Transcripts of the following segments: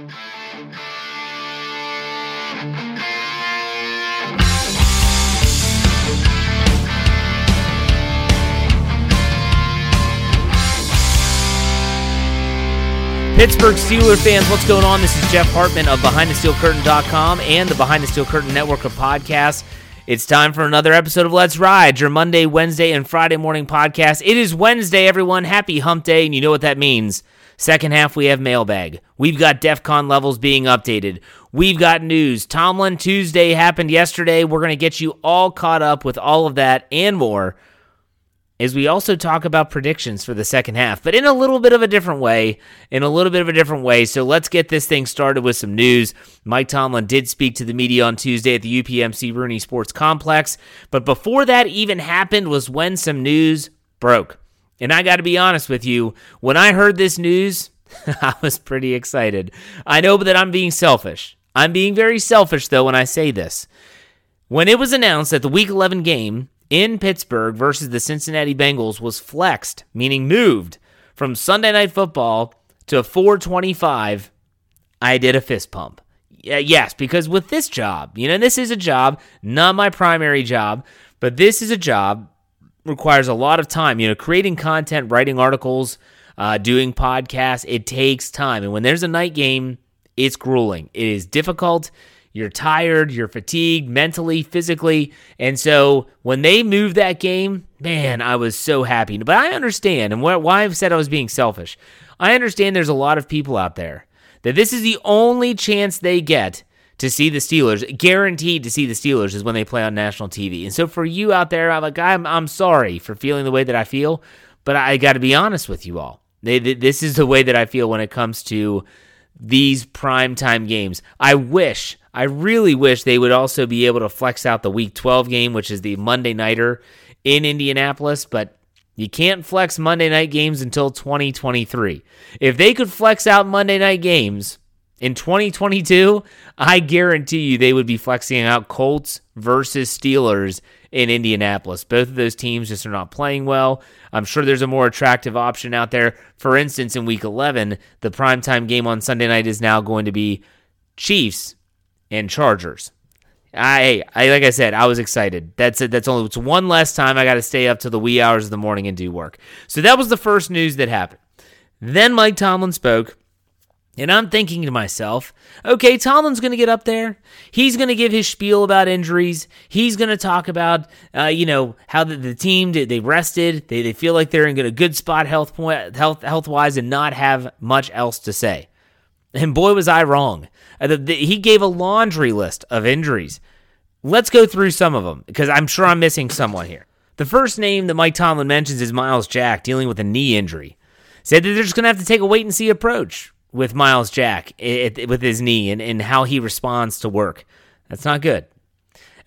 Pittsburgh Steelers fans, what's going on? This is Jeff Hartman of BehindTheSteelCurtain.com and the Behind the Steel Curtain network of podcasts. It's time for another episode of Let's Ride, your Monday, Wednesday, and Friday morning podcast. It is Wednesday, everyone. Happy hump day, and you know what that means. Second half, we have mailbag. We've got DEF CON levels being updated. We've got news. Tomlin Tuesday happened yesterday. We're going to get you all caught up with all of that and more as we also talk about predictions for the second half, but in a little bit of a different way. In a little bit of a different way. So let's get this thing started with some news. Mike Tomlin did speak to the media on Tuesday at the UPMC Rooney Sports Complex, but before that even happened was when some news broke. And I got to be honest with you, when I heard this news, I was pretty excited. I know that I'm being selfish. I'm being very selfish, though, when I say this. When it was announced that the Week 11 game in Pittsburgh versus the Cincinnati Bengals was flexed, meaning moved from Sunday Night Football to 425, I did a fist pump. Yes, because with this job, you know, this is a job, not my primary job, but this is a job requires a lot of time. You know, creating content, writing articles, uh, doing podcasts, it takes time. And when there's a night game, it's grueling. It is difficult. You're tired, you're fatigued mentally, physically. And so when they moved that game, man, I was so happy. But I understand, and why I've said I was being selfish. I understand there's a lot of people out there that this is the only chance they get to see the Steelers, guaranteed to see the Steelers, is when they play on national TV. And so for you out there, I'm like, I'm, I'm sorry for feeling the way that I feel, but I got to be honest with you all. They, this is the way that I feel when it comes to these primetime games. I wish I really wish they would also be able to flex out the Week 12 game, which is the Monday Nighter in Indianapolis, but you can't flex Monday night games until 2023. If they could flex out Monday night games in 2022, I guarantee you they would be flexing out Colts versus Steelers in Indianapolis. Both of those teams just are not playing well. I'm sure there's a more attractive option out there. For instance, in week 11, the primetime game on Sunday night is now going to be Chiefs and Chargers. I, I like I said, I was excited. That's it. That's only it's one less time I got to stay up to the wee hours of the morning and do work. So that was the first news that happened. Then Mike Tomlin spoke, and I'm thinking to myself, okay, Tomlin's going to get up there. He's going to give his spiel about injuries. He's going to talk about, uh, you know, how the, the team did, they rested. They, they feel like they're in a good spot health point, health health wise, and not have much else to say. And boy, was I wrong. Uh, he gave a laundry list of injuries. Let's go through some of them because I'm sure I'm missing someone here. The first name that Mike Tomlin mentions is Myles Jack, dealing with a knee injury. Said that they're just going to have to take a wait and see approach with Myles Jack with his knee and, and how he responds to work. That's not good.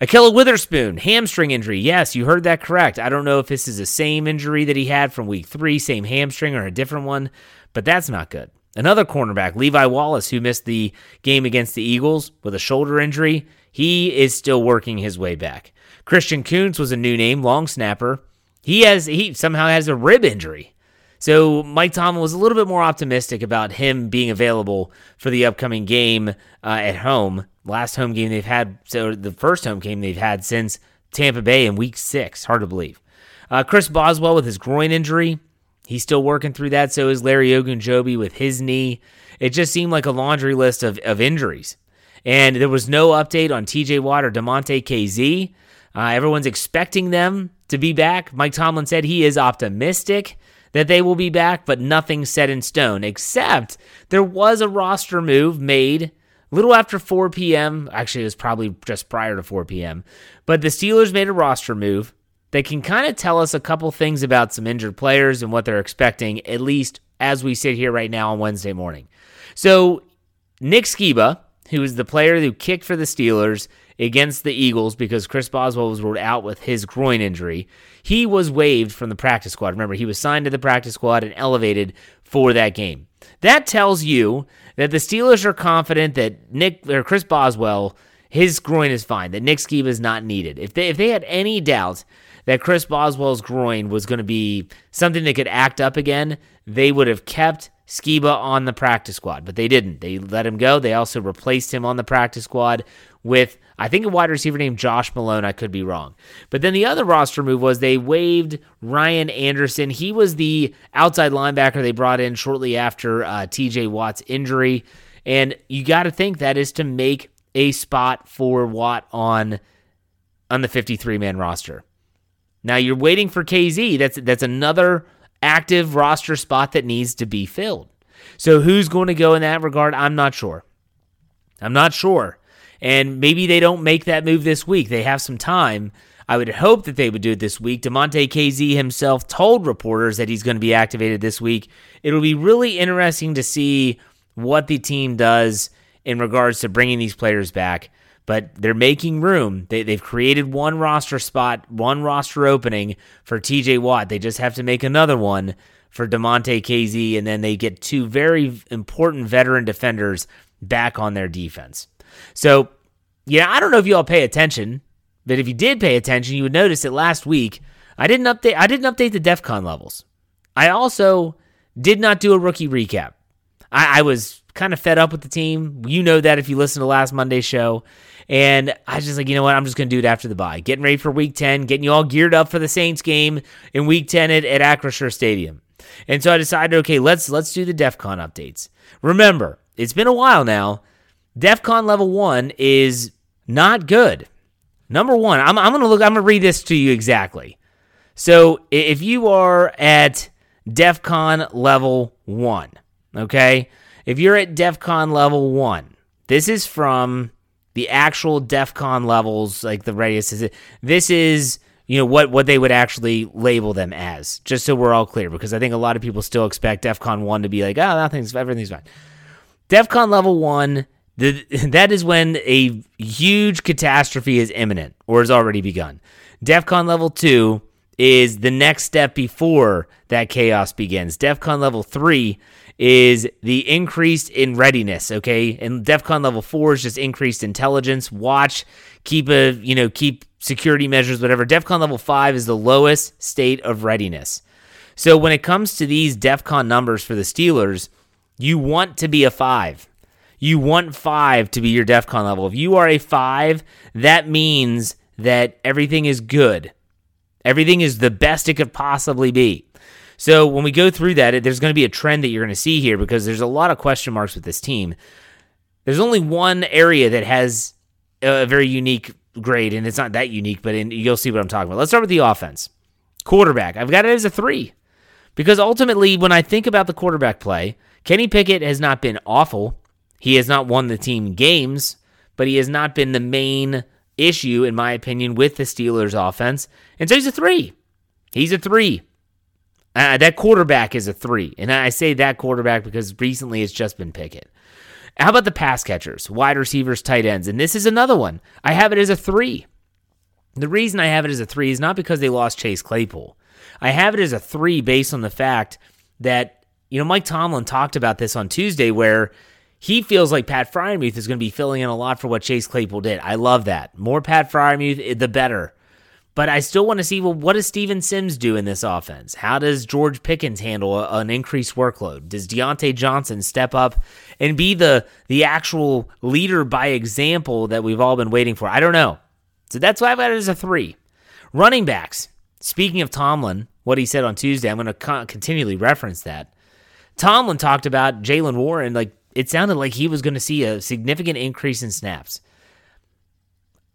Ahkello Witherspoon, hamstring injury. Yes, you heard that correct. I don't know if this is the same injury that he had from week three, same hamstring, or a different one, but that's not good. Another cornerback, Levi Wallace, who missed the game against the Eagles with a shoulder injury, he is still working his way back. Christian Kuntz was a new name, long snapper. He has he somehow has a rib injury. So Mike Tomlin was a little bit more optimistic about him being available for the upcoming game uh, at home. Last home game they've had, so the first home game they've had since Tampa Bay in Week Six. Hard to believe. Uh, Chris Boswell with his groin injury, he's still working through that. So is Larry Ogunjobi with his knee. It just seemed like a laundry list of, of injuries. And there was no update on TJ Watt or Damontae Kazee. Uh, everyone's expecting them to be back. Mike Tomlin said he is optimistic that they will be back, but nothing set in stone, except there was a roster move made little after 4 p.m. Actually, it was probably just prior to 4 p.m. But the Steelers made a roster move that can kind of tell us a couple things about some injured players and what they're expecting, at least as we sit here right now on Wednesday morning. So, Nick Sciba, who is the player who kicked for the Steelers against the Eagles because Chris Boswell was ruled out with his groin injury. He was waived from the practice squad. Remember, he was signed to the practice squad and elevated for that game. That tells you that the Steelers are confident that Nick or Chris Boswell, his groin is fine, that Nick Sciba is not needed. If they if they had any doubt that Chris Boswell's groin was going to be something that could act up again, they would have kept Sciba on the practice squad, but they didn't. They let him go. They also replaced him on the practice squad with, I think, a wide receiver named Josh Malone. I could be wrong. But then the other roster move was they waived Ryan Anderson. He was the outside linebacker they brought in shortly after uh, TJ Watt's injury. And you got to think that is to make a spot for Watt on on the 53 man roster. Now you're waiting for Kazee. That's that's another active roster spot that needs to be filled. So who's going to go in that regard? I'm not sure. I'm not sure. And maybe they don't make that move this week. They have some time. I would hope that they would do it this week. Damontae Kazee himself told reporters that he's going to be activated this week. It'll be really interesting to see what the team does in regards to bringing these players back. But they're making room. They, they've created one roster spot, one roster opening for TJ Watt. They just have to make another one for Damontae Kazee, and then they get two very important veteran defenders back on their defense. So, yeah, I don't know if you all pay attention, but if you did pay attention, you would notice that last week I didn't update I didn't update the DEFCON levels. I also did not do a rookie recap. I, I was kind of fed up with the team. You know that if you listen to last Monday's show. And I was just like, you know what? I'm just going to do it after the bye. Getting ready for week 10, getting you all geared up for the Saints game in week 10 at, at Acrisure Stadium. And so I decided, okay, let's let's do the DEFCON updates. Remember, it's been a while now. DEFCON level one is not good. Number one, I'm, I'm gonna look. I'm gonna read this to you exactly. So if you are at DEFCON level one, okay, if you're at DEFCON level one, this is from the actual DEFCON levels, like the radius is. This is you know what what they would actually label them as, just so we're all clear, because I think a lot of people still expect DEFCON one to be like, oh, nothing's everything's fine. DEFCON level one the, that is when a huge catastrophe is imminent or has already begun. DEFCON level 2 is the next step before that chaos begins. DEFCON level 3 is the increase in readiness, okay? And DEFCON level 4 is just increased intelligence, watch, keep a, you know, keep security measures whatever. DEFCON level 5 is the lowest state of readiness. So when it comes to these DEFCON numbers for the Steelers, you want to be a 5 you want five to be your DEF CON level. If you are a five, that means that everything is good. Everything is the best it could possibly be. So when we go through that, there's going to be a trend that you're going to see here because there's a lot of question marks with this team. There's only one area that has a very unique grade, and it's not that unique, but in, you'll see what I'm talking about. Let's start with the offense. Quarterback. I've got it as a three because ultimately, when I think about the quarterback play, Kenny Pickett has not been awful. He has not won the team games, but he has not been the main issue, in my opinion, with the Steelers offense. And so he's a three. He's a three. Uh, that quarterback is a three. And I say that quarterback because recently it's just been Pickett. How about the pass catchers, wide receivers, tight ends? And this is another one. I have it as a three. The reason I have it as a three is not because they lost Chase Claypool. I have it as a three based on the fact that, you know, Mike Tomlin talked about this on Tuesday where he feels like Pat Freiermuth is going to be filling in a lot for what Chase Claypool did. I love that. More Pat Freiermuth, eh, the better. But I still want to see well, what does Steven Sims do in this offense? How does George Pickens handle an increased workload? Does Diontae Johnson step up and be the the actual leader by example that we've all been waiting for? I don't know. So that's why I've got it as a three. Running backs. Speaking of Tomlin, what he said on Tuesday, I'm going to con- continually reference that. Tomlin talked about Jaylen Warren like it sounded like he was going to see a significant increase in snaps.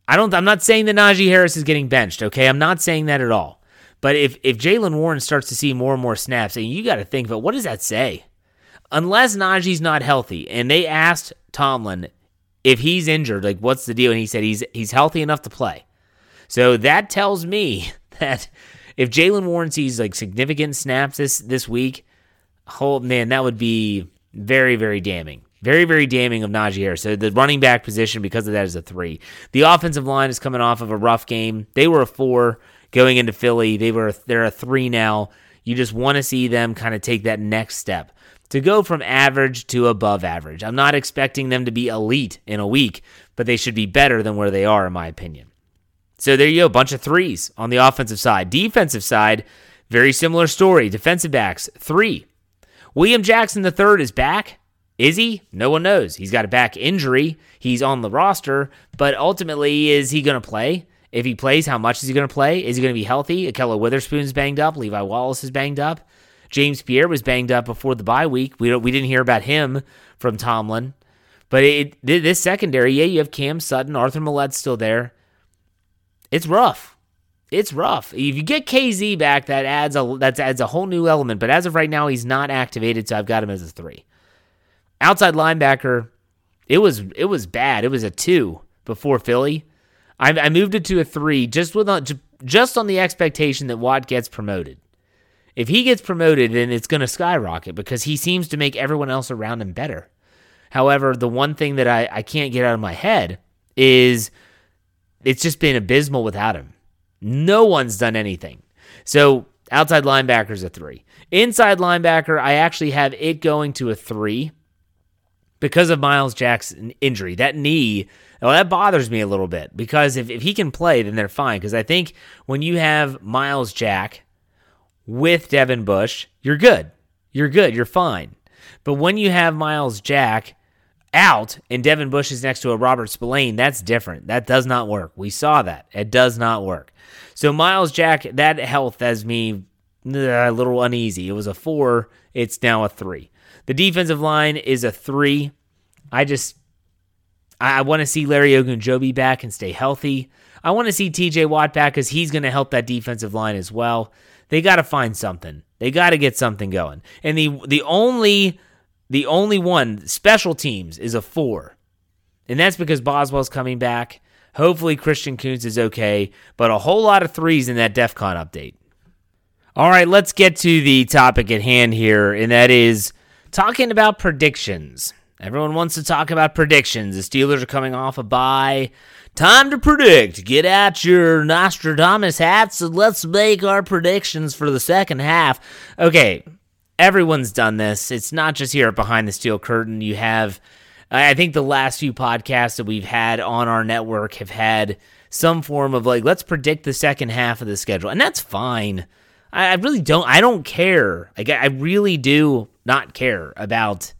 I don't. I'm not saying that Najee Harris is getting benched. Okay, I'm not saying that at all. But if if Jaylen Warren starts to see more and more snaps, and you got to think about what does that say? Unless Najee's not healthy, and they asked Tomlin if he's injured, like what's the deal, and he said he's he's healthy enough to play. So that tells me that if Jaylen Warren sees like significant snaps this this week, oh man, that would be very, very damning. Very, very damning of Najee Harris. So the running back position, because of that, is a three. The offensive line is coming off of a rough game. They were a four going into Philly. They were they're a three now. You just want to see them kind of take that next step to go from average to above average. I'm not expecting them to be elite in a week, but they should be better than where they are, in my opinion. So there you go, a bunch of threes on the offensive side. Defensive side, very similar story. Defensive backs, three. William Jackson III is back. Is he? No one knows. He's got a back injury. He's on the roster, but ultimately, is he going to play? If he plays, how much is he going to play? Is he going to be healthy? Ahkello Witherspoon's banged up. Levi Wallace is banged up. James Pierre was banged up before the bye week. We we didn't hear about him from Tomlin. But it, this secondary, yeah, you have Cam Sutton, Arthur Maulet's still there. It's rough it's rough. If you get Kazee back, that adds a that adds a whole new element. But as of right now, he's not activated, so I've got him as a three. Outside linebacker, it was it was bad. It was a two before Philly. I, I moved it to a three just with uh, just on the expectation that Watt gets promoted. If he gets promoted, then it's going to skyrocket because he seems to make everyone else around him better. However, the one thing that I, I can't get out of my head is it's just been abysmal without him. No one's done anything. So outside linebackers a three. Inside linebacker, I actually have it going to a three because of Miles Jackson injury. That knee, well, that bothers me a little bit because if, if he can play, then they're fine. Because I think when you have Myles Jack with Devin Bush, you're good. You're good. You're fine. But when you have Myles Jack out and Devin Bush is next to a Robert Spillane, that's different. That does not work. We saw that. It does not work. So Myles Jack, that health has me uh, a little uneasy. It was a four. It's now a three. The defensive line is a three. I just I want to see Larry Ogunjobi back and stay healthy. I want to see TJ Watt back because he's going to help that defensive line as well. They got to find something. They got to get something going. And the the only the only one, special teams, is a four. And that's because Boswell's coming back. Hopefully, Christian Kuntz is okay, but a whole lot of threes in that DEF CON update. All right, let's get to the topic at hand here, and that is talking about predictions. Everyone wants to talk about predictions. The Steelers are coming off a bye. Time to predict. Get out your Nostradamus hats and let's make our predictions for the second half. Okay, everyone's done this. It's not just here Behind the Steel Curtain. You have, I think the last few podcasts that we've had on our network have had some form of like, let's predict the second half of the schedule. And that's fine. I, really don't, I don't care. Like, I really do not care about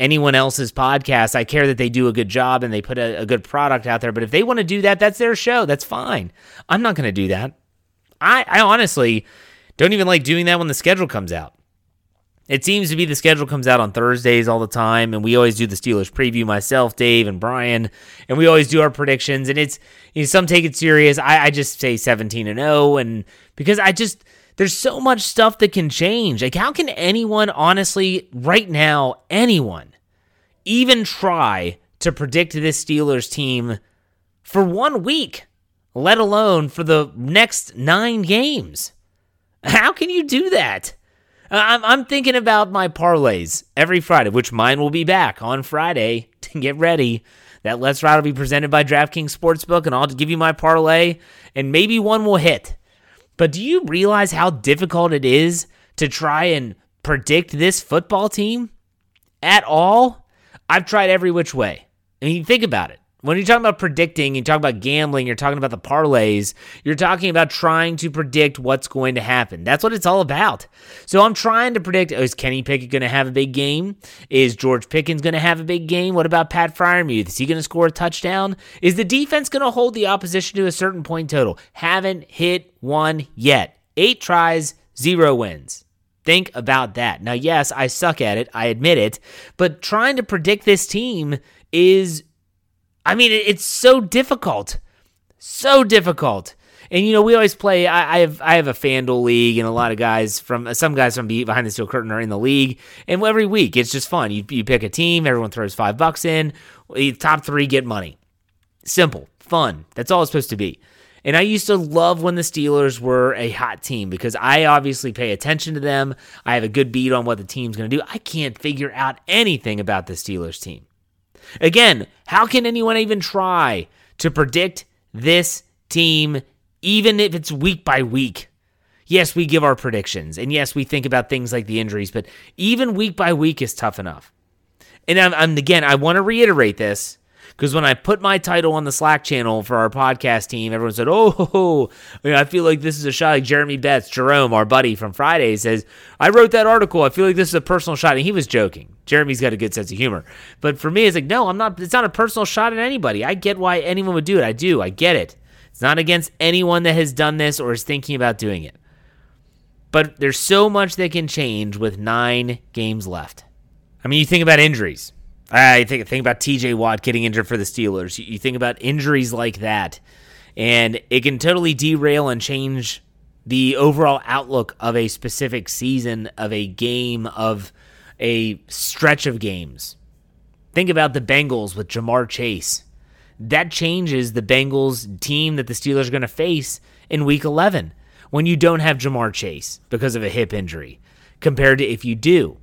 anyone else's podcast. I care that they do a good job and they put a, a good product out there. But if they want to do that, that's their show. That's fine. I'm not going to do that. I, I honestly don't even like doing that when the schedule comes out. It seems to be the schedule comes out on Thursdays all the time, and we always do the Steelers preview. Myself, Dave, and Brian, and we always do our predictions. And it's you know, some take it serious. I, I just say seventeen and zero, and because I just there's so much stuff that can change. Like, how can anyone honestly right now, anyone, even try to predict this Steelers team for one week, let alone for the next nine games. How can you do that? Uh, I'm, I'm thinking about my parlays every Friday, which mine will be back on Friday to get ready. That Let's Ride will be presented by DraftKings Sportsbook, and I'll give you my parlay, and maybe one will hit. But do you realize how difficult it is to try and predict this football team at all? I've tried every which way. I mean, think about it. When you're talking about predicting, you talk about gambling, you're talking about the parlays, you're talking about trying to predict what's going to happen. That's what it's all about. So I'm trying to predict oh, is Kenny Pickett going to have a big game? Is George Pickens going to have a big game? What about Pat Freiermuth? Is he going to score a touchdown? Is the defense going to hold the opposition to a certain point total? Haven't hit one yet. Eight tries, zero wins. Think about that. Now, yes, I suck at it. I admit it. But trying to predict this team is I mean, it's so difficult, so difficult. And you know, we always play. I, I, have I have a FanDuel league, and a lot of guys from some guys from behind the steel curtain are in the league. And every week, it's just fun. You you pick a team, everyone throws five bucks in. The top three get money. Simple, fun. That's all it's supposed to be. And I used to love when the Steelers were a hot team because I obviously pay attention to them. I have a good beat on what the team's going to do. I can't figure out anything about the Steelers team. Again, how can anyone even try to predict this team, even if it's week by week? Yes, we give our predictions, and yes, we think about things like the injuries, but even week by week is tough enough. And I'm, I'm again, I want to reiterate this because when I put my title on the Slack channel for our podcast team, everyone said, "Oh, I feel like this is a shot." Like Jeremy Betts, Jerome, our buddy from Friday, says, "I wrote that article. I feel like this is a personal shot," and he was joking. Jeremy's got a good sense of humor, but for me, it's like, no, I'm not. It's not a personal shot at anybody. I get why anyone would do it. I do. I get it. It's not against anyone that has done this or is thinking about doing it. But there's so much that can change with nine games left. I mean, you think about injuries. I think think about T.J. Watt getting injured for the Steelers. You think about injuries like that, and it can totally derail and change the overall outlook of a specific season, of a game, of a stretch of games. Think about the Bengals with Ja'Marr Chase. That changes the Bengals team that the Steelers are going to face in Week 11 when you don't have Ja'Marr Chase because of a hip injury, compared to if you do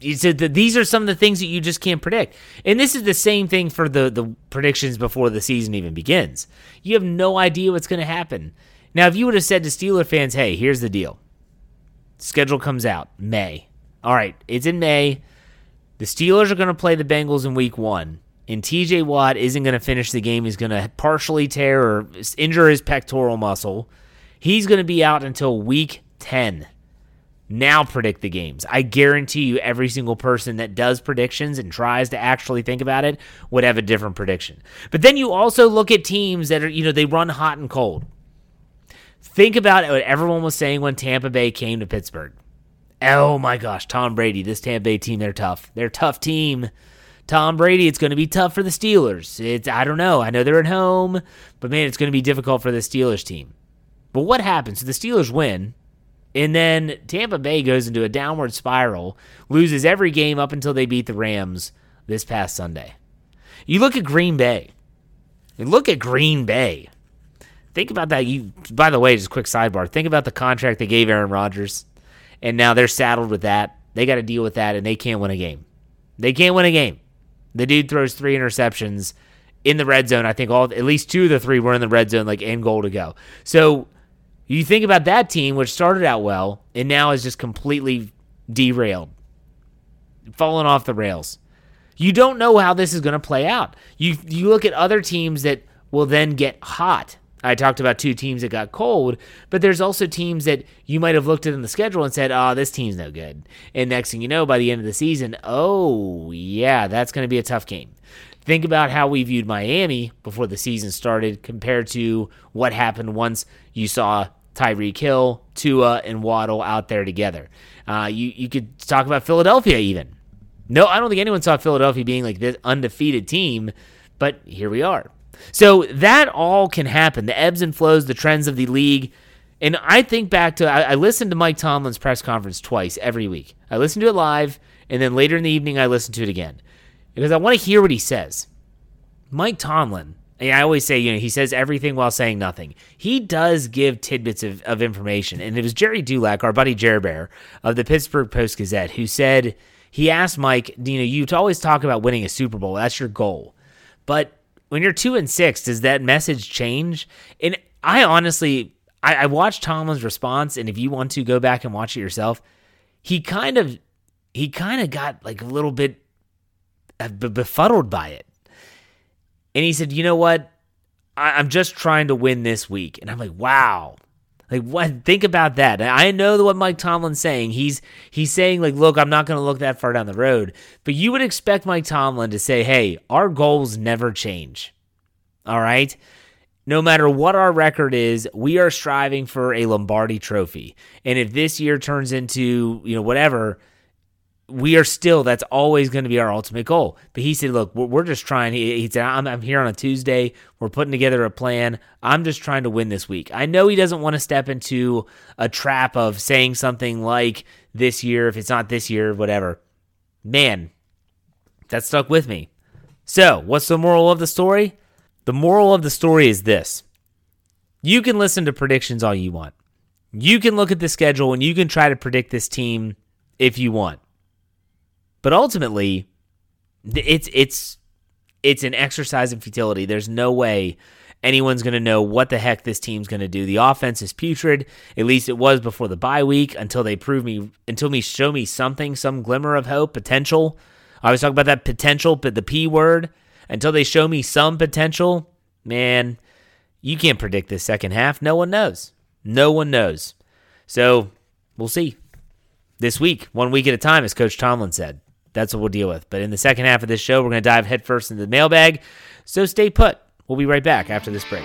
you said that these are some of the things that you just can't predict. And this is the same thing for the, the predictions before the season even begins. You have no idea what's going to happen. Now, if you would have said to Steeler fans, hey, here's the deal schedule comes out May. All right, it's in May. The Steelers are going to play the Bengals in week one. And TJ Watt isn't going to finish the game. He's going to partially tear or injure his pectoral muscle. He's going to be out until week 10. Now predict the games. I guarantee you, every single person that does predictions and tries to actually think about it would have a different prediction. But then you also look at teams that are, you know, they run hot and cold. Think about what everyone was saying when Tampa Bay came to Pittsburgh. Oh my gosh, Tom Brady, this Tampa Bay team, they're tough. They're a tough team. Tom Brady, it's going to be tough for the Steelers. It's I don't know. I know they're at home, but man, it's going to be difficult for the Steelers team. But what happens? So the Steelers win. And then Tampa Bay goes into a downward spiral, loses every game up until they beat the Rams this past Sunday. You look at Green Bay. You look at Green Bay. Think about that. You by the way, just quick sidebar. Think about the contract they gave Aaron Rodgers. And now they're saddled with that. They got to deal with that and they can't win a game. They can't win a game. The dude throws three interceptions in the red zone. I think all at least two of the three were in the red zone, like end goal to go. So you think about that team, which started out well and now is just completely derailed, fallen off the rails. You don't know how this is going to play out. You you look at other teams that will then get hot. I talked about two teams that got cold, but there's also teams that you might have looked at in the schedule and said, "Oh, this team's no good." And next thing you know, by the end of the season, oh yeah, that's going to be a tough game. Think about how we viewed Miami before the season started compared to what happened once you saw Tyreek Hill, Tua, and Waddle out there together. Uh, you you could talk about Philadelphia even. No, I don't think anyone saw Philadelphia being like this undefeated team, but here we are. So that all can happen. The ebbs and flows, the trends of the league. And I think back to I, I listened to Mike Tomlin's press conference twice every week. I listened to it live, and then later in the evening I listened to it again because I want to hear what he says. Mike Tomlin I always say, you know, he says everything while saying nothing. He does give tidbits of, of information. And it was Gerry Dulac, our buddy Jer Bear of the Pittsburgh Post Gazette, who said he asked Mike, you know, you always talk about winning a Super Bowl. That's your goal. But when you're two and six, does that message change? And I honestly, I, I watched Tomlin's response, and if you want to go back and watch it yourself, he kind of, he kind of got like a little bit uh, befuddled by it. And he said, you know what? I, am just trying to win this week. And I'm like, wow. Like what think about that. I know what Mike Tomlin's saying. He's he's saying like, look, I'm not gonna look that far down the road. But you would expect Mike Tomlin to say, hey, our goals never change. All right. No matter what our record is, we are striving for a Lombardi trophy. And if this year turns into, you know, whatever, we are still that's always going to be our ultimate goal. But he said look we're, just trying. He, he said I'm, I'm, here on a tuesday. We're putting together a plan. I'm just trying to win this week. I know he doesn't want to step into a trap of saying something like this year if it's not this year whatever. Man that stuck with me. So what's the moral of the story? The moral of the story is this. You can listen to predictions all you want. You can look at the schedule and you can try to predict this team if you want but ultimately, it's it's it's an exercise in futility. There's no way anyone's going to know what the heck this team's going to do. The offense is putrid. At least it was before the bye week until they prove me until me show me something, some glimmer of hope, potential. I always talk about that potential, but the P word. Until they show me some potential, man, you can't predict this second half. No one knows. No one knows. So we'll see. This week, one week at a time, as Coach Tomlin said. That's what we'll deal with. But in the second half of this show, we're going to dive headfirst into the mailbag. So stay put. We'll be right back after this break.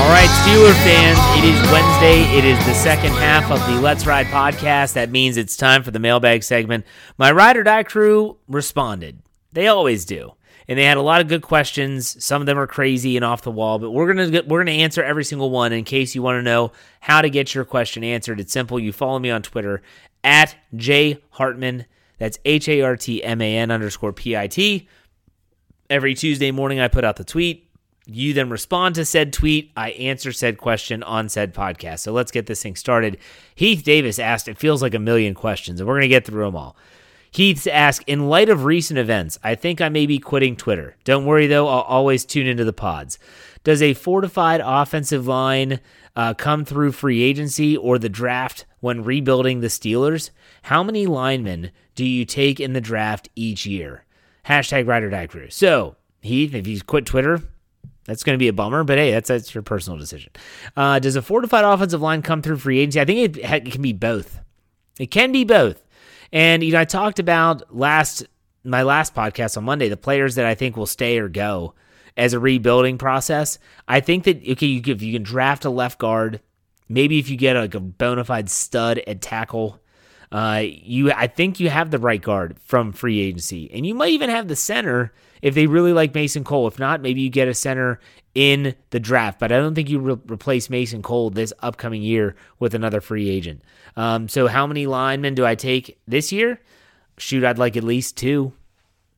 All right, Steeler fans, it is Wednesday. It is the second half of the Let's Ride podcast. That means it's time for the mailbag segment. My ride or die crew responded. They always do. And they had a lot of good questions. Some of them are crazy and off the wall, but we're gonna get, we're gonna answer every single one. In case you want to know how to get your question answered, it's simple. You follow me on Twitter at J Hartman. That's H A R T M A N underscore P I T. Every Tuesday morning, I put out the tweet. You then respond to said tweet. I answer said question on said podcast. So let's get this thing started. Heath Davis asked, It feels like a million questions, and we're going to get through them all. Heath asked, In light of recent events, I think I may be quitting Twitter. Don't worry, though, I'll always tune into the pods. Does a fortified offensive line uh, come through free agency or the draft when rebuilding the Steelers? How many linemen do you take in the draft each year? Hashtag Ride or Die Crew. So, Heath, if you quit Twitter, that's going to be a bummer, but hey, that's that's your personal decision. Uh, does a fortified offensive line come through free agency? I think it, it can be both. It can be both. And you know, I talked about last my last podcast on Monday the players that I think will stay or go as a rebuilding process. I think that okay, you, if you can draft a left guard, maybe if you get like a bona fide stud at tackle, Uh, you, I think you have the right guard from free agency, and you might even have the center if they really like Mason Cole. If not, maybe you get a center in the draft. But I don't think you re- replace Mason Cole this upcoming year with another free agent. Um, so how many linemen do I take this year? Shoot, I'd like at least two.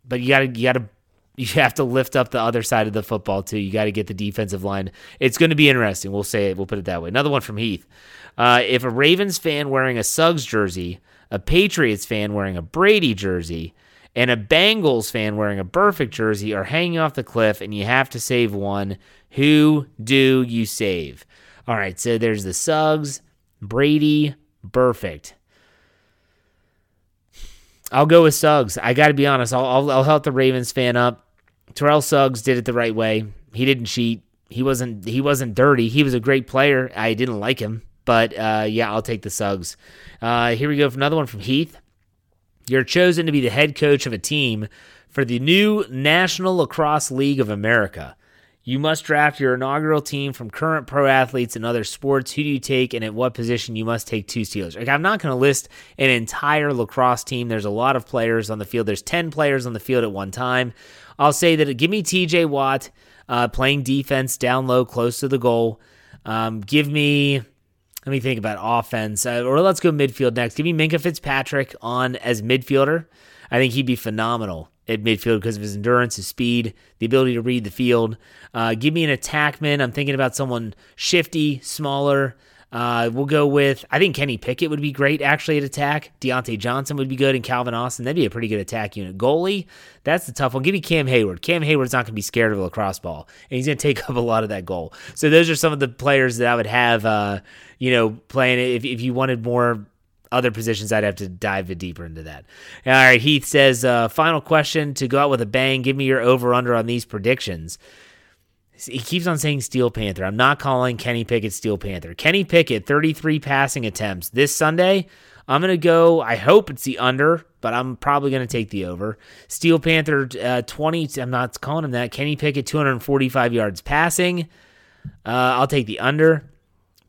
But you gotta, you gotta you have to lift up the other side of the football too. You got to get the defensive line. It's going to be interesting. We'll say it. We'll put it that way. Another one from Heath. Uh, if a Ravens fan wearing a Suggs jersey, a Patriots fan wearing a Brady jersey, and a Bengals fan wearing a Burfict jersey are hanging off the cliff and you have to save one, who do you save? All right, so there's the Suggs, Brady, Burfict. I'll go with Suggs. I got to be honest. I'll, I'll, I'll help the Ravens fan up. Terrell Suggs did it the right way. He didn't cheat. He wasn't he wasn't dirty. He was a great player. I didn't like him, but uh, yeah, I'll take the Suggs. Uh, here we go for another one from Heath. You're chosen to be the head coach of a team for the new National Lacrosse League of America. You must draft your inaugural team from current pro athletes in other sports. Who do you take, and at what position you must take two Steelers? Like, I'm not going to list an entire lacrosse team. There's a lot of players on the field. There's 10 players on the field at one time. I'll say that give me TJ Watt uh, playing defense down low, close to the goal. Um, give me, let me think about offense, uh, or let's go midfield next. Give me Minkah Fitzpatrick on as midfielder. I think he'd be phenomenal at midfield because of his endurance, his speed, the ability to read the field. Uh, give me an attackman. I'm thinking about someone shifty, smaller. Uh, we'll go with, I think Kenny Pickett would be great actually at attack. Diontae Johnson would be good, and Calvin Austin. That'd be a pretty good attack unit. Goalie, that's the tough one. Give me Cam Hayward. Cam Hayward's not going to be scared of a lacrosse ball, and he's going to take up a lot of that goal. So those are some of the players that I would have, uh, you know, playing if, if you wanted more other positions, I'd have to dive deeper into that. All right, Heath says, uh, final question to go out with a bang. Give me your over under on these predictions. He keeps on saying Steel Panther. I'm not calling Kenny Pickett Steel Panther. Kenny Pickett, 33 passing attempts this Sunday. I'm going to go, I hope it's the under, but I'm probably going to take the over. Steel Panther, uh, 20, I'm not calling him that. Kenny Pickett, 245 yards passing. Uh, I'll take the under.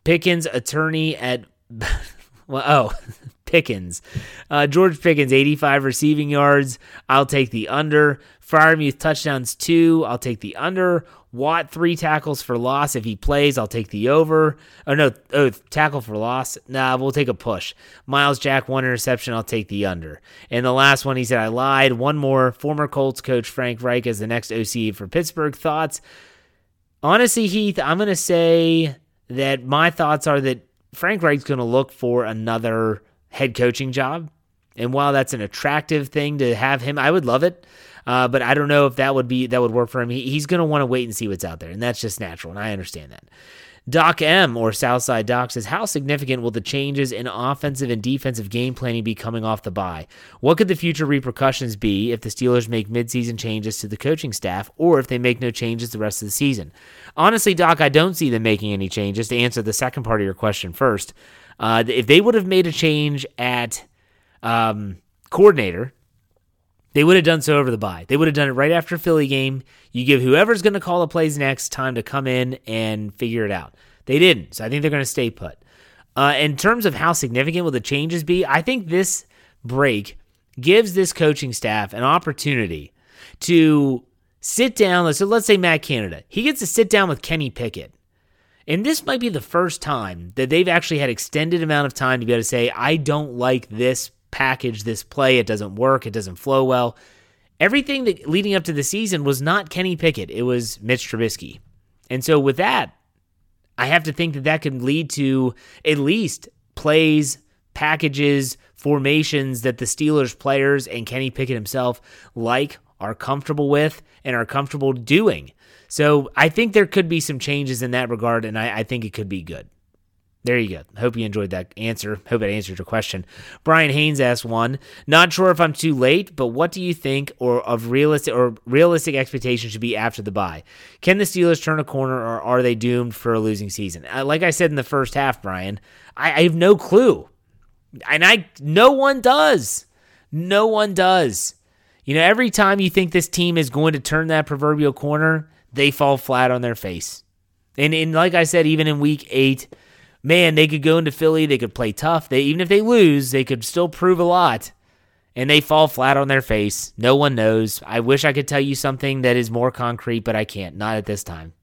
Pickens, attorney at well, oh, Pickens. Uh, George Pickens, 85 receiving yards. I'll take the under. Freiermuth touchdowns, two. I'll take the under. Watt, three tackles for loss. If he plays, I'll take the over. Oh, no, oh, tackle for loss. Nah, we'll take a push. Myles Jack, one interception. I'll take the under. And the last one, he said, I lied. One more. Former Colts coach Frank Reich as the next OC for Pittsburgh. Thoughts? Honestly, Heath, I'm to say that my thoughts are that Frank Reich's to look for another head coaching job. And while that's an attractive thing to have him, I would love it. Uh, but I don't know if that would be that would work for him. He, he's going to want to wait and see what's out there, and that's just natural, and I understand that. Doc M or Southside Doc says, How significant will the changes in offensive and defensive game planning be coming off the bye? What could the future repercussions be if the Steelers make midseason changes to the coaching staff or if they make no changes the rest of the season? Honestly, Doc, I don't see them making any changes. To answer the second part of your question first, uh, if they would have made a change at um, coordinator, they would have done so over the bye. They would have done it right after Philly game. You give whoever's going to call the plays next time to come in and figure it out. They didn't, so I think they're going to stay put. Uh, in terms of how significant will the changes be, I think this break gives this coaching staff an opportunity to sit down. So let's say Matt Canada, he gets to sit down with Kenny Pickett. And this might be the first time that they've actually had extended amount of time to be able to say, I don't like this package this play. It doesn't work. It doesn't flow well. Everything that leading up to the season was not Kenny Pickett. It was Mitch Trubisky. And so with that, I have to think that that can lead to at least plays, packages, formations that the Steelers players and Kenny Pickett himself like, are comfortable with, and are comfortable doing. So I think there could be some changes in that regard, and I, I think it could be good. There you go. Hope you enjoyed that answer. Hope it answered your question. Brian Haynes asked one. Not sure if I'm too late, but what do you think or of realistic or realistic expectations should be after the bye? Can the Steelers turn a corner or are they doomed for a losing season? Uh, like I said in the first half, Brian, I, I have no clue. And I no one does. No one does. You know, every time you think this team is going to turn that proverbial corner, they fall flat on their face. And, and like I said, even in week eight, man, they could go into Philly, they could play tough. They even if they lose, they could still prove a lot. And they fall flat on their face. No one knows. I wish I could tell you something that is more concrete, but I can't. Not at this time.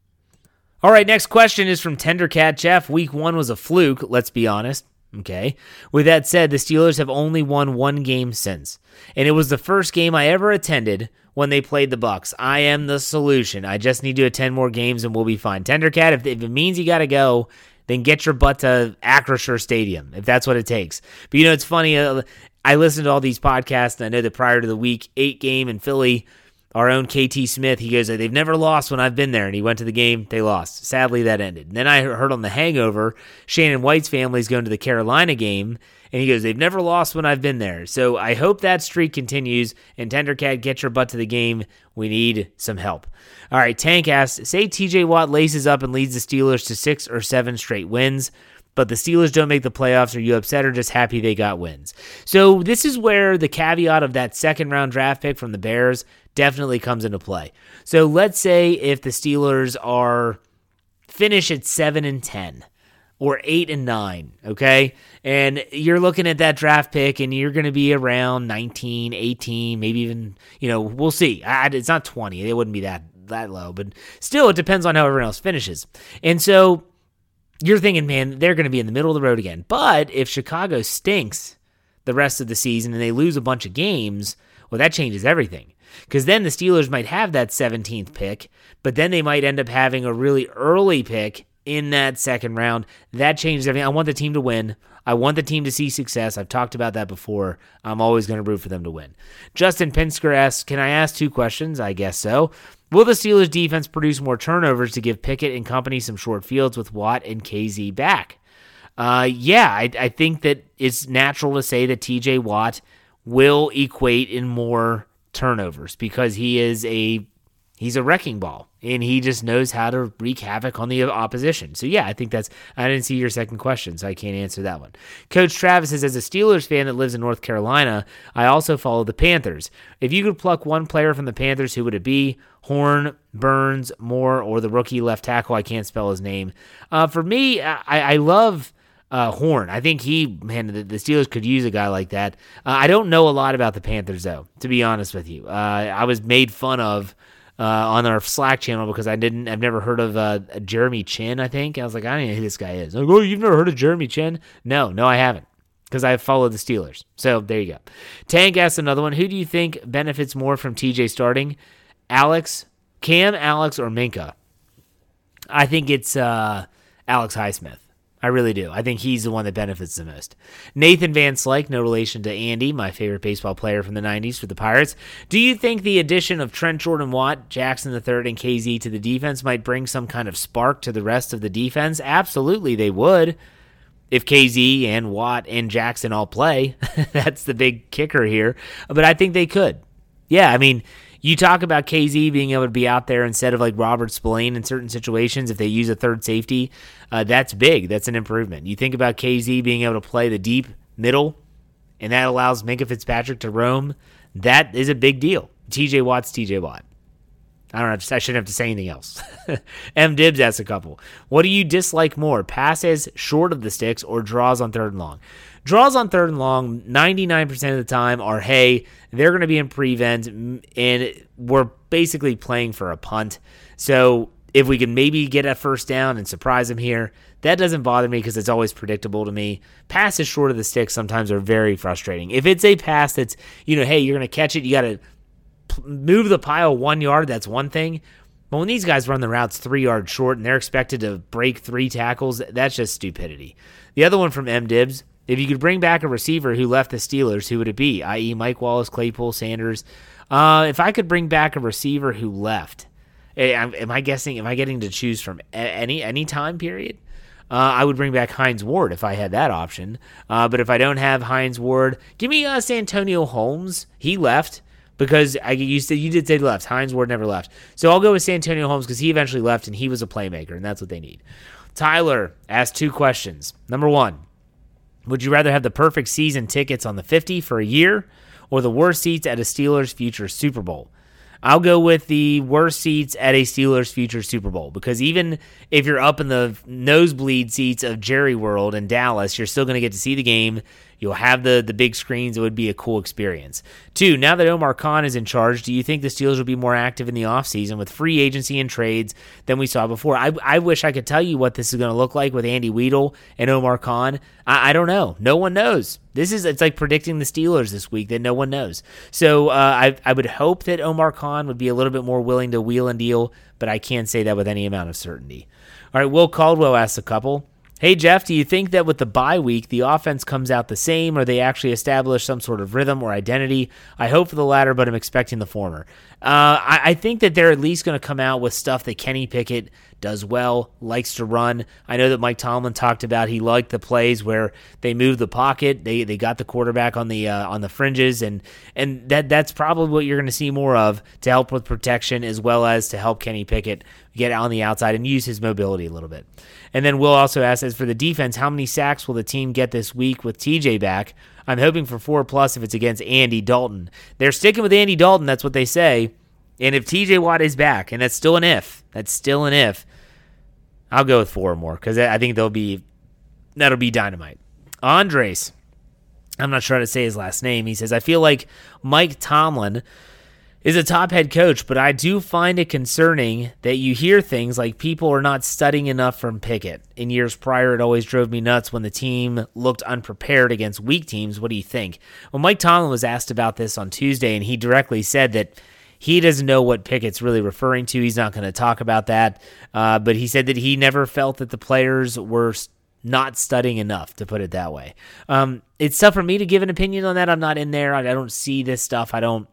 All right, next question is from Tendercat Jeff. Week one was a fluke, let's be honest. Okay. With that said, the Steelers have only won one game since, and it was the first game I ever attended when they played the Bucks. I am the solution. I just need to attend more games and we'll be fine. Tendercat, if, if it means you got to go, then get your butt to Acrisure Stadium if that's what it takes. But you know, it's funny. Uh, I listened to all these podcasts, and I know that prior to the Week Eight game in Philly, our own KT Smith, he goes, They've never lost when I've been there. And he went to the game, they lost. Sadly, that ended. And then I heard on The Hangover, Shannon White's family's going to the Carolina game. And he goes, They've never lost when I've been there. So I hope that streak continues. And Tendercat, get your butt to the game. We need some help. All right, Tank asks, Say TJ Watt laces up and leads the Steelers to six or seven straight wins but the Steelers don't make the playoffs, are you upset or just happy they got wins? So this is where the caveat of that second round draft pick from the Bears definitely comes into play. So let's say if the Steelers are finish at 7 and 10 or 8 and 9, okay? And you're looking at that draft pick and you're going to be around 19, 18, maybe even, you know, we'll see. I, it's not 20. It wouldn't be that that low, but still it depends on how everyone else finishes. And so you're thinking, man, they're going to be in the middle of the road again. But if Chicago stinks the rest of the season and they lose a bunch of games, well, that changes everything. Because then the Steelers might have that 17th pick, but then they might end up having a really early pick in that second round. That changes everything. I want the team to win. I want the team to see success. I've talked about that before. I'm always going to root for them to win. Justin Pinsker asks, Can I ask two questions? I guess so. Will the Steelers defense produce more turnovers to give Pickett and company some short fields with Watt and Kazee back? Uh, yeah, I, I think that it's natural to say that TJ Watt will equate in more turnovers because he is a he's a wrecking ball and he just knows how to wreak havoc on the opposition. So yeah, I think that's I didn't see your second question, so I can't answer that one. Coach Travis says as a Steelers fan that lives in North Carolina, I also follow the Panthers. If you could pluck one player from the Panthers, who would it be? Horn, Burns, Moore, or the rookie left tackle? I can't spell his name. Uh, for me, I, I love uh, Horn. I think he, man, the, the, Steelers could use a guy like that. Uh, I don't know a lot about the Panthers, though, to be honest with you. Uh, I was made fun of uh, on our Slack channel because I didn't, I've never heard of uh, Jeremy Chinn, I think. I was like, I don't know who this guy is. Like, oh, you've never heard of Jeremy Chinn? No, no, I haven't because I follow the Steelers. So there you go. Tank asks another one. Who do you think benefits more from TJ starting? Alex, Cam, Alex, or Minkah? I think it's uh, Alex Highsmith. I really do. I think he's the one that benefits the most. Nathan Van Slyke, no relation to Andy, my favorite baseball player from the 90s for the Pirates. Do you think the addition of Trent Jordan Watt, Jackson III, and Kazee to the defense might bring some kind of spark to the rest of the defense? Absolutely, they would. If Kazee and Watt and Jackson all play, that's the big kicker here. But I think they could. Yeah, I mean, you talk about Kazee being able to be out there instead of like Robert Spillane in certain situations if they use a third safety. Uh, that's big. That's an improvement. You think about Kazee being able to play the deep middle, and that allows Minkah Fitzpatrick to roam. That is a big deal. TJ Watt's TJ Watt. I don't know. I shouldn't have to say anything else. M. Dibs asks a couple. What do you dislike more, passes short of the sticks or draws on third and long? Draws on third and long, 99% of the time are, hey, they're going to be in prevent, and we're basically playing for a punt. So if we can maybe get a first down and surprise them here, that doesn't bother me because it's always predictable to me. Passes short of the stick sometimes are very frustrating. If it's a pass that's, you know, hey, you're going to catch it, you got to move the pile one yard, that's one thing. But when these guys run the routes three yards short and they're expected to break three tackles, that's just stupidity. The other one from M. Dibs, if you could bring back a receiver who left the Steelers, who would it be? I.e., Mike Wallace, Claypool, Sanders. Uh, if I could bring back a receiver who left, eh, am I guessing? Am I getting to choose from any any time period? Uh, I would bring back Hines Ward if I had that option. Uh, but if I don't have Hines Ward, give me uh, Santonio Holmes. He left because I you said you did say left. Hines Ward never left, so I'll go with Santonio Holmes because he eventually left and he was a playmaker, and that's what they need. Tyler asked two questions. Number one, would you rather have the perfect season tickets on the 50 for a year or the worst seats at a Steelers future Super Bowl? I'll go with the worst seats at a Steelers future Super Bowl because even if you're up in the nosebleed seats of Jerry World in Dallas, you're still going to get to see the game. You'll have the the big screens. It would be a cool experience. Two, now that Omar Khan is in charge, do you think the Steelers will be more active in the offseason with free agency and trades than we saw before? I, I wish I could tell you what this is going to look like with Andy Weidl and Omar Khan. I, I don't know. No one knows. This is it's like predicting the Steelers this week that no one knows. So uh, I I would hope that Omar Khan would be a little bit more willing to wheel and deal, but I can't say that with any amount of certainty. All right, Will Caldwell asks a couple. Hey, Jeff, do you think that with the bye week, the offense comes out the same or they actually establish some sort of rhythm or identity? I hope for the latter, but I'm expecting the former. Uh, I, I, think that they're at least going to come out with stuff that Kenny Pickett does well, likes to run. I know that Mike Tomlin talked about he liked the plays where they moved the pocket, they they got the quarterback on the uh, on the fringes, and and that that's probably what you're going to see more of to help with protection as well as to help Kenny Pickett get on the outside and use his mobility a little bit. And then Will also asks, as for the defense, how many sacks will the team get this week with TJ back? I'm hoping for four plus if it's against Andy Dalton. They're sticking with Andy Dalton. That's what they say. And if TJ Watt is back, and that's still an if, that's still an if, I'll go with four or more because I think they'll be that'll be dynamite. Andres, I'm not sure how to say his last name. He says, I feel like Mike Tomlin is a top head coach, but I do find it concerning that you hear things like people are not studying enough from Pickett. In years prior, it always drove me nuts when the team looked unprepared against weak teams. What do you think? Well, Mike Tomlin was asked about this on Tuesday, and he directly said that he doesn't know what Pickett's really referring to. He's not going to talk about that, uh, but he said that he never felt that the players were not studying enough, to put it that way. Um, it's tough for me to give an opinion on that. I'm not in there. I, I don't see this stuff. I don't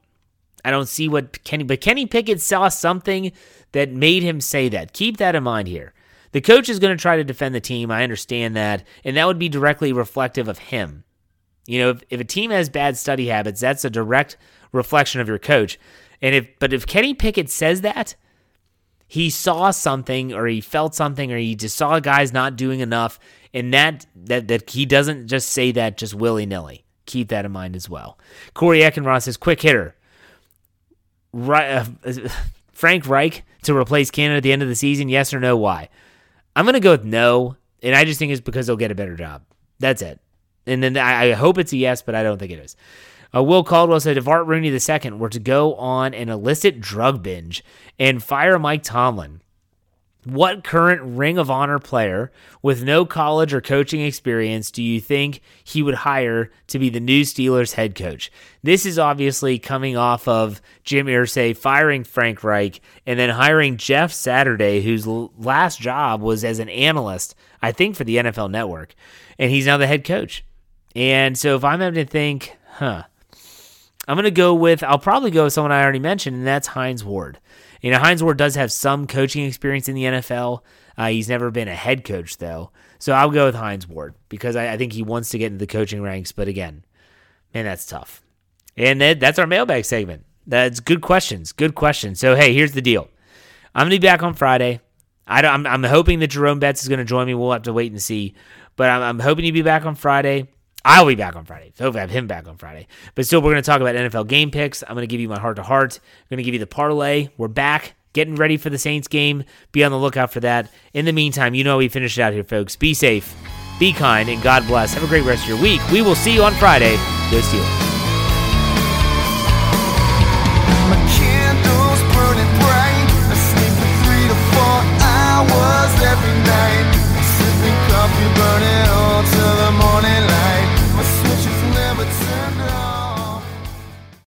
I don't see what Kenny, but Kenny Pickett saw something that made him say that. Keep that in mind here. The coach is going to try to defend the team. I understand that. And that would be directly reflective of him. You know, if, if a team has bad study habits, that's a direct reflection of your coach. And if, but if Kenny Pickett says that, he saw something or he felt something or he just saw guys not doing enough and that that that he doesn't just say that just willy-nilly keep that in mind as well corey eckenroth says quick hitter uh, Frank Reich to replace Canada at the end of the season? Yes or no? Why? I'm going to go with no, and I just think it's because they'll get a better job. That's it. And then I, hope it's a yes, but I don't think it is. Uh, Will Caldwell said if Art Rooney II were to go on an illicit drug binge and fire Mike Tomlin, what current Ring of Honor player with no college or coaching experience do you think he would hire to be the new Steelers head coach? This is obviously coming off of Jim Irsay firing Frank Reich and then hiring Jeff Saturday, whose last job was as an analyst, I think, for the NFL Network. And he's now the head coach. And so if I'm having to think, huh, I'm going to go with, I'll probably go with someone I already mentioned, and that's Hines Ward. You know, Hines Ward does have some coaching experience in the NFL. Uh, he's never been a head coach, though. So I'll go with Hines Ward because I, I, think he wants to get into the coaching ranks. But again, man, that's tough. And that, that's our mailbag segment. That's good questions. Good questions. So, hey, here's the deal I'm going to be back on Friday. I am hoping that Jerome Betts is going to join me. We'll have to wait and see. But I'm, I'm hoping to be back on Friday. I'll be back on Friday. So hopefully I have him back on Friday. But still, we're going to talk about NFL game picks. I'm going to give you my heart to heart. I'm going to give you the parlay. We're back, getting ready for the Saints game. Be on the lookout for that. In the meantime, you know we finish it out here, folks. Be safe, be kind, and God bless. Have a great rest of your week. We will see you on Friday. Go Steelers.